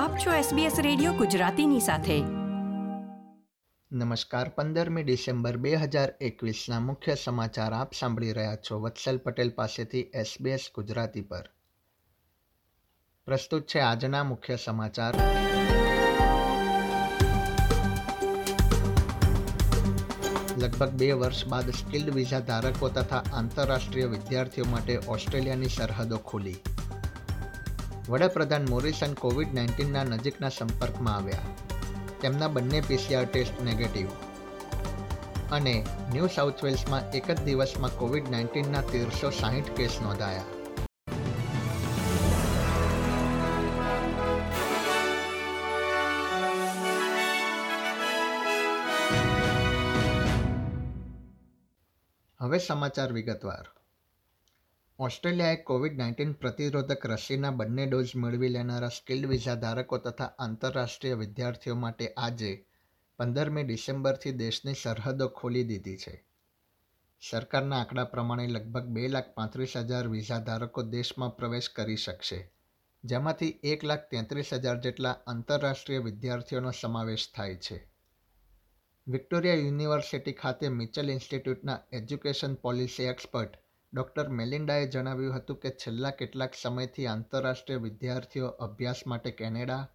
આપ છો SBS radio ગુજરાતીની સાથે. નમસ્કાર, પંદરમી ડિસેમ્બર બે હજાર એકવીસના મુખ્ય સમાચાર આપ સાંભળી રહ્યા છો વત્સલ પટેલ પાસેથી SBS ગુજરાતી પર. પ્રસ્તુત છે આજના મુખ્ય સમાચાર. લગભગ બે વર્ષ બાદ સ્કિલ્ડ વિઝા ધારકો તથા આંતરરાષ્ટ્રીય વિદ્યાર્થીઓ માટે ઓસ્ટ્રેલિયાની સરહદો ખુલી. વડાપ્રધાન મોરિસન કોવિડ નાઇન્ટીનના નજીકના સંપર્કમાં આવ્યા. તેમના બંને પીસીઆર ટેસ્ટ નેગેટિવ. અને ન્યૂ સાઉથ વેલ્સમાં એક જ દિવસમાં કોવિડ નાઇન્ટીનના તેરસો સાહીઠ કેસ નોંધાયા. હવે સમાચાર વિગતવાર. ઓસ્ટ્રેલિયાએ કોવિડ નાઇન્ટીન પ્રતિરોધક રસીના બંને ડોઝ મેળવી લેનારા સ્કિલ્ડ વિઝા ધારકો તથા આંતરરાષ્ટ્રીય વિદ્યાર્થીઓ માટે આજે પંદરમી ડિસેમ્બરથી દેશની સરહદો ખોલી દીધી છે. સરકારના આંકડા પ્રમાણે લગભગ બે લાખ પાંત્રીસ હજાર વિઝા ધારકો દેશમાં પ્રવેશ કરી શકશે, જેમાંથી એક લાખ તેત્રીસ હજાર જેટલા આંતરરાષ્ટ્રીય વિદ્યાર્થીઓનો સમાવેશ થાય છે. વિક્ટોરિયા યુનિવર્સિટી ખાતે મિચલ ઇન્સ્ટિટ્યૂટના એજ્યુકેશન પોલિસી એક્સપર્ટ ડૉક્ટર મેલિન્ડાએ જણાવ્યું હતું કે છેલ્લા કેટલાક સમયથી આંતરરાષ્ટ્રીય વિદ્યાર્થીઓ અભ્યાસ માટે કેનેડા,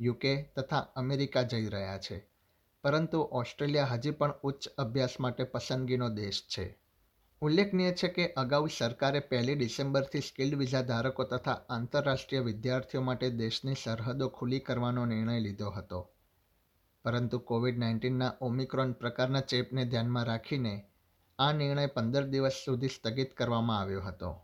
યુકે તથા અમેરિકા જઈ રહ્યા છે. પરંતુ ઓસ્ટ્રેલિયા હજી પણ ઉચ્ચ અભ્યાસ માટે પસંદગીનો દેશ છે. ઉલ્લેખનીય છે કે અગાઉ સરકારે પહેલી ડિસેમ્બરથી સ્કિલ્ડ વિઝા ધારકો તથા આંતરરાષ્ટ્રીય વિદ્યાર્થીઓ માટે દેશની સરહદો ખુલ્લી કરવાનો નિર્ણય લીધો હતો. પરંતુ કોવિડ નાઇન્ટીનના ઓમિક્રોન પ્રકારના ચેપને ધ્યાનમાં રાખીને આ નિર્ણય પંદર દિવસ સુધી સ્થગિત કરવામાં આવ્યો હતો.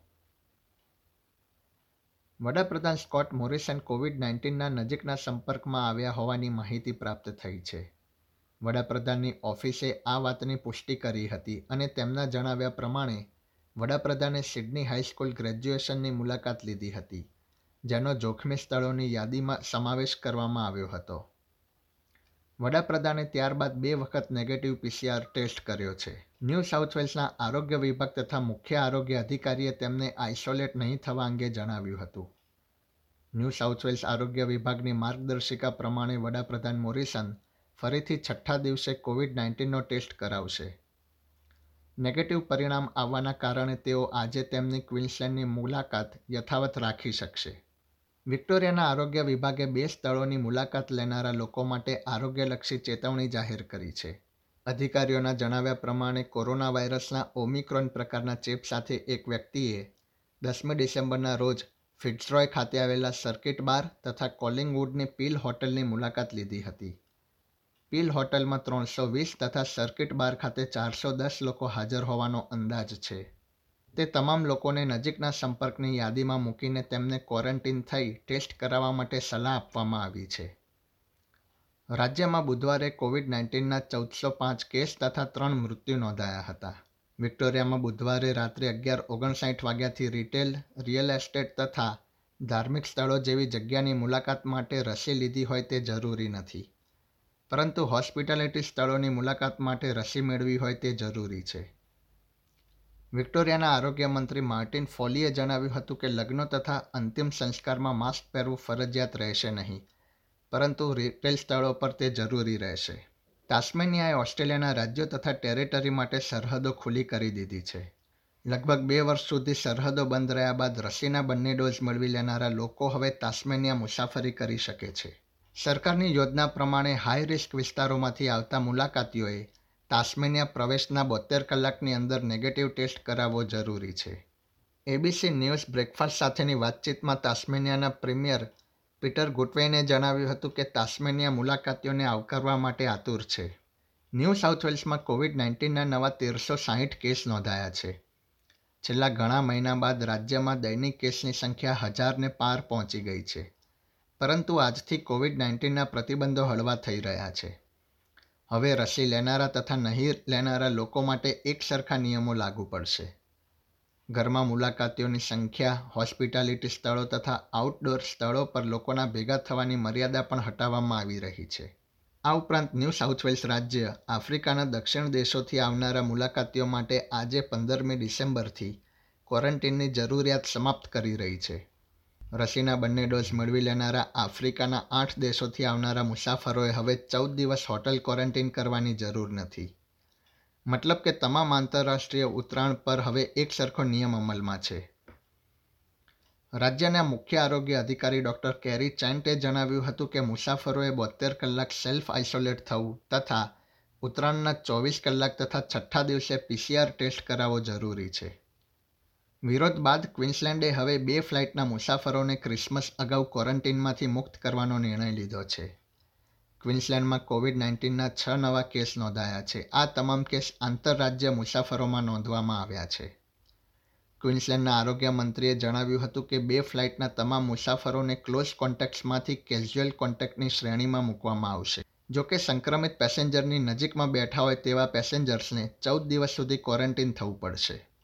વડાપ્રધાન સ્કોટ મોરિસન કોવિડ નાઇન્ટીનના નજીકના સંપર્કમાં આવ્યા હોવાની માહિતી પ્રાપ્ત થઈ છે. વડાપ્રધાનની ઓફિસે આ વાતની પુષ્ટિ કરી હતી અને તેમના જણાવ્યા પ્રમાણે, વડાપ્રધાને સિડની હાઈસ્કૂલ ગ્રેજ્યુએશનની મુલાકાત લીધી હતી, જેનો જોખમી સ્થળોની યાદીમાં સમાવેશ કરવામાં આવ્યો હતો. વડાપ્રધાને ત્યારબાદ બે વખત નેગેટિવ પીસીઆર ટેસ્ટ કર્યો છે. ન્યૂ સાઉથ વેલ્સના આરોગ્ય વિભાગ તથા મુખ્ય આરોગ્ય અધિકારીએ તેમને આઇસોલેટ નહીં થવા અંગે જણાવ્યું હતું. ન્યૂ સાઉથ વેલ્સ આરોગ્ય વિભાગની માર્ગદર્શિકા પ્રમાણે વડાપ્રધાન મોરિસન ફરીથી છઠ્ઠા દિવસે કોવિડ નાઇન્ટીનનો ટેસ્ટ કરાવશે. નેગેટિવ પરિણામ આવવાના કારણે તેઓ આજે તેમની ક્વિન્સલેન્ડની મુલાકાત યથાવત રાખી શકશે. વિક્ટોરિયાના આરોગ્ય વિભાગે બે સ્થળોની મુલાકાત લેનારા લોકો માટે આરોગ્યલક્ષી ચેતવણી જાહેર કરી છે. અધિકારીઓના જણાવ્યા પ્રમાણે, કોરોના વાયરસના ઓમિક્રોન પ્રકારના ચેપ સાથે એક વ્યક્તિએ દસમી ડિસેમ્બરના રોજ ફિટ્સરોય ખાતે આવેલા સર્કિટ બાર તથા કોલિંગવુડની પીલ હોટલની મુલાકાત લીધી હતી. પીલ હોટલમાં ત્રણસો વીસ તથા સર્કિટ બાર ખાતે ચારસો દસ લોકો હાજર હોવાનો અંદાજ છે. તે તમામ લોકોને નજીકના સંપર્કની યાદીમાં મૂકીને તેમને ક્વોરન્ટીન થઈ ટેસ્ટ કરાવવા માટે સલાહ આપવામાં આવી છે. રાજ્યમાં બુધવારે કોવિડ નાઇન્ટીનના ચૌદસો પાંચ કેસ તથા ત્રણ મૃત્યુ નોંધાયા હતા. વિક્ટોરિયામાં બુધવારે રાત્રે અગિયાર ઓગણસાઠ વાગ્યાથી રિટેલ, રિયલ એસ્ટેટ તથા ધાર્મિક સ્થળો જેવી જગ્યાની મુલાકાત માટે રસી લીધી હોય તે જરૂરી નથી. પરંતુ હોસ્પિટાલિટી સ્થળોની મુલાકાત માટે રસી મેળવી હોય તે જરૂરી છે. વિક્ટોરિયાના આરોગ્ય મંત્રી માર્ટિન ફોલીએ જણાવ્યું હતું કે લગ્નો તથા અંતિમ સંસ્કારમાં માસ્ક પહેરવું ફરજિયાત રહેશે નહીં, પરંતુ રિટેલ સ્થળો પર તે જરૂરી રહેશે. તાસ્મેનિયાએ ઓસ્ટ્રેલિયાના રાજ્યો તથા ટેરેટરી માટે સરહદો ખુલ્લી કરી દીધી છે. લગભગ બે વર્ષ સુધી સરહદો બંધ રહ્યા બાદ રસીના બંને ડોઝ મેળવી લેનારા લોકો હવે તાસ્મેનિયા મુસાફરી કરી શકે છે. સરકારની યોજના પ્રમાણે હાઈ રિસ્ક વિસ્તારોમાંથી આવતા મુલાકાતીઓએ તાસ્મેનિયા પ્રવેશના બોતેર કલાકની અંદર નેગેટિવ ટેસ્ટ કરાવવો જરૂરી છે. એબીસી ન્યૂઝ બ્રેકફાસ્ટ સાથેની વાતચીતમાં તાસ્મેનિયાના પ્રીમિયર પીટર ગુટવેને જણાવ્યું હતું કે તાસ્મેનિયા મુલાકાતીઓને આવકારવા માટે આતુર છે. ન્યૂ સાઉથ વેલ્સમાં કોવિડ નાઇન્ટીનના નવા તેરસો સાહીઠ કેસ નોંધાયા છે. છેલ્લા ઘણા મહિના બાદ રાજ્યમાં દૈનિક કેસની સંખ્યા હજારને પાર પહોંચી ગઈ છે. પરંતુ આજથી કોવિડ નાઇન્ટીનના પ્રતિબંધો હળવા થઈ રહ્યા છે. હવે રસી લેનારા તથા નહીં લેનારા લોકો માટે એક સરખા નિયમો લાગુ પડશે. ઘરમાં મુલાકાતીઓની સંખ્યા, હોસ્પિટાલિટી સ્થળો તથા આઉટડોર સ્થળો પર લોકોના ભેગા થવાની મર્યાદા પણ હટાવવામાં આવી રહી છે. આ ઉપરાંત ન્યૂ સાઉથ વેલ્સ રાજ્ય, આફ્રિકાના દક્ષિણ દેશોથી આવનારા મુલાકાતીઓ માટે આજે પંદરમી ડિસેમ્બરથી ક્વોરન્ટીનની જરૂરિયાત સમાપ્ત કરી રહી છે. રસીના બંને ડોઝ મેળવી લેનારા આફ્રિકાના આઠ દેશોથી આવનારા મુસાફરોએ હવે ચૌદ દિવસ હોટલ ક્વોરન્ટીન કરવાની જરૂર નથી. મતલબ કે તમામ આંતરરાષ્ટ્રીય ઉતરાણ પર હવે એક સરખો નિયમ અમલમાં છે. રાજ્યના મુખ્ય આરોગ્ય અધિકારી ડોક્ટર કેરી ચેન્ટે જણાવ્યું હતું કે મુસાફરોએ બોતેર કલાક સેલ્ફ આઇસોલેટ થવું તથા ઉત્તરાયણના ચોવીસ કલાક તથા છઠ્ઠા દિવસે પીસીઆર ટેસ્ટ કરાવવો જરૂરી છે. વિરોધ બાદ ક્વિન્સલેન્ડે હવે બે ફ્લાઇટના મુસાફરોને ક્રિસમસ અગાઉ ક્વોરન્ટીનમાંથી મુક્ત કરવાનો નિર્ણય લીધો છે. ક્વિન્સલેન્ડમાં કોવિડ નાઇન્ટીનના છ નવા કેસ નોંધાયા છે. આ તમામ કેસ આંતરરાજ્ય મુસાફરોમાં નોંધવામાં આવ્યા છે. ક્વિન્સલેન્ડના આરોગ્ય મંત્રીએ જણાવ્યું હતું કે બે ફ્લાઇટના તમામ મુસાફરોને ક્લોઝ કોન્ટેક્ટ્સમાંથી કેઝ્યુઅલ કોન્ટેક્ટની શ્રેણીમાં મૂકવામાં આવશે. જો કે સંક્રમિત પેસેન્જરની નજીકમાં બેઠા હોય તેવા પેસેન્જર્સને ચૌદ દિવસ સુધી ક્વોરન્ટીન થવું પડશે.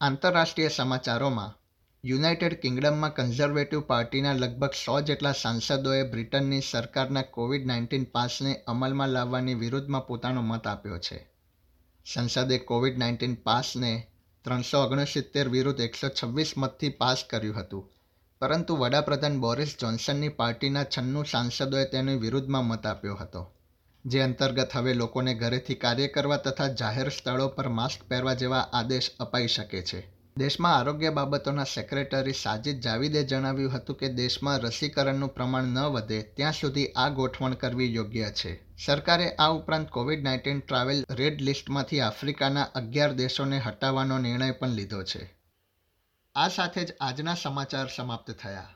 આંતરરાષ્ટ્રીય સમાચારોમાં, યુનાઇટેડ કિંગડમમાં કન્ઝર્વેટિવ પાર્ટીના લગભગ સો જેટલા સાંસદોએ બ્રિટનની સરકારના કોવિડ નાઇન્ટીન પાસને અમલમાં લાવવાની વિરુદ્ધમાં પોતાનો મત આપ્યો છે. સંસદે કોવિડ નાઇન્ટીન પાસને ત્રણસો ઓગણસિત્તેર વિરુદ્ધ એકસો છવ્વીસ મતથી પાસ કર્યું હતું. પરંતુ વડાપ્રધાન બોરિસ જોન્સનની પાર્ટીના છન્નું સાંસદોએ તેની વિરુદ્ધમાં મત આપ્યો હતો. જે અંતર્ગત હવે લોકોને ઘરેથી કાર્ય કરવા તથા જાહેર સ્થળો પર માસ્ક પહેરવા જેવા આદેશ અપાઈ શકે છે. દેશમાં આરોગ્ય બાબતોના સેક્રેટરી સાજિદ જાવીદે જણાવ્યું હતું કે દેશમાં રસીકરણનું પ્રમાણ ન વધે ત્યાં સુધી આ ગોઠવણ કરવી યોગ્ય છે. સરકારે આ ઉપરાંત કોવિડ નાઇન્ટીન ટ્રાવેલ રેડ લિસ્ટમાંથી આફ્રિકાના અગિયાર દેશોને હટાવવાનો નિર્ણય પણ લીધો છે. આ સાથે જ આજના સમાચાર સમાપ્ત થયા.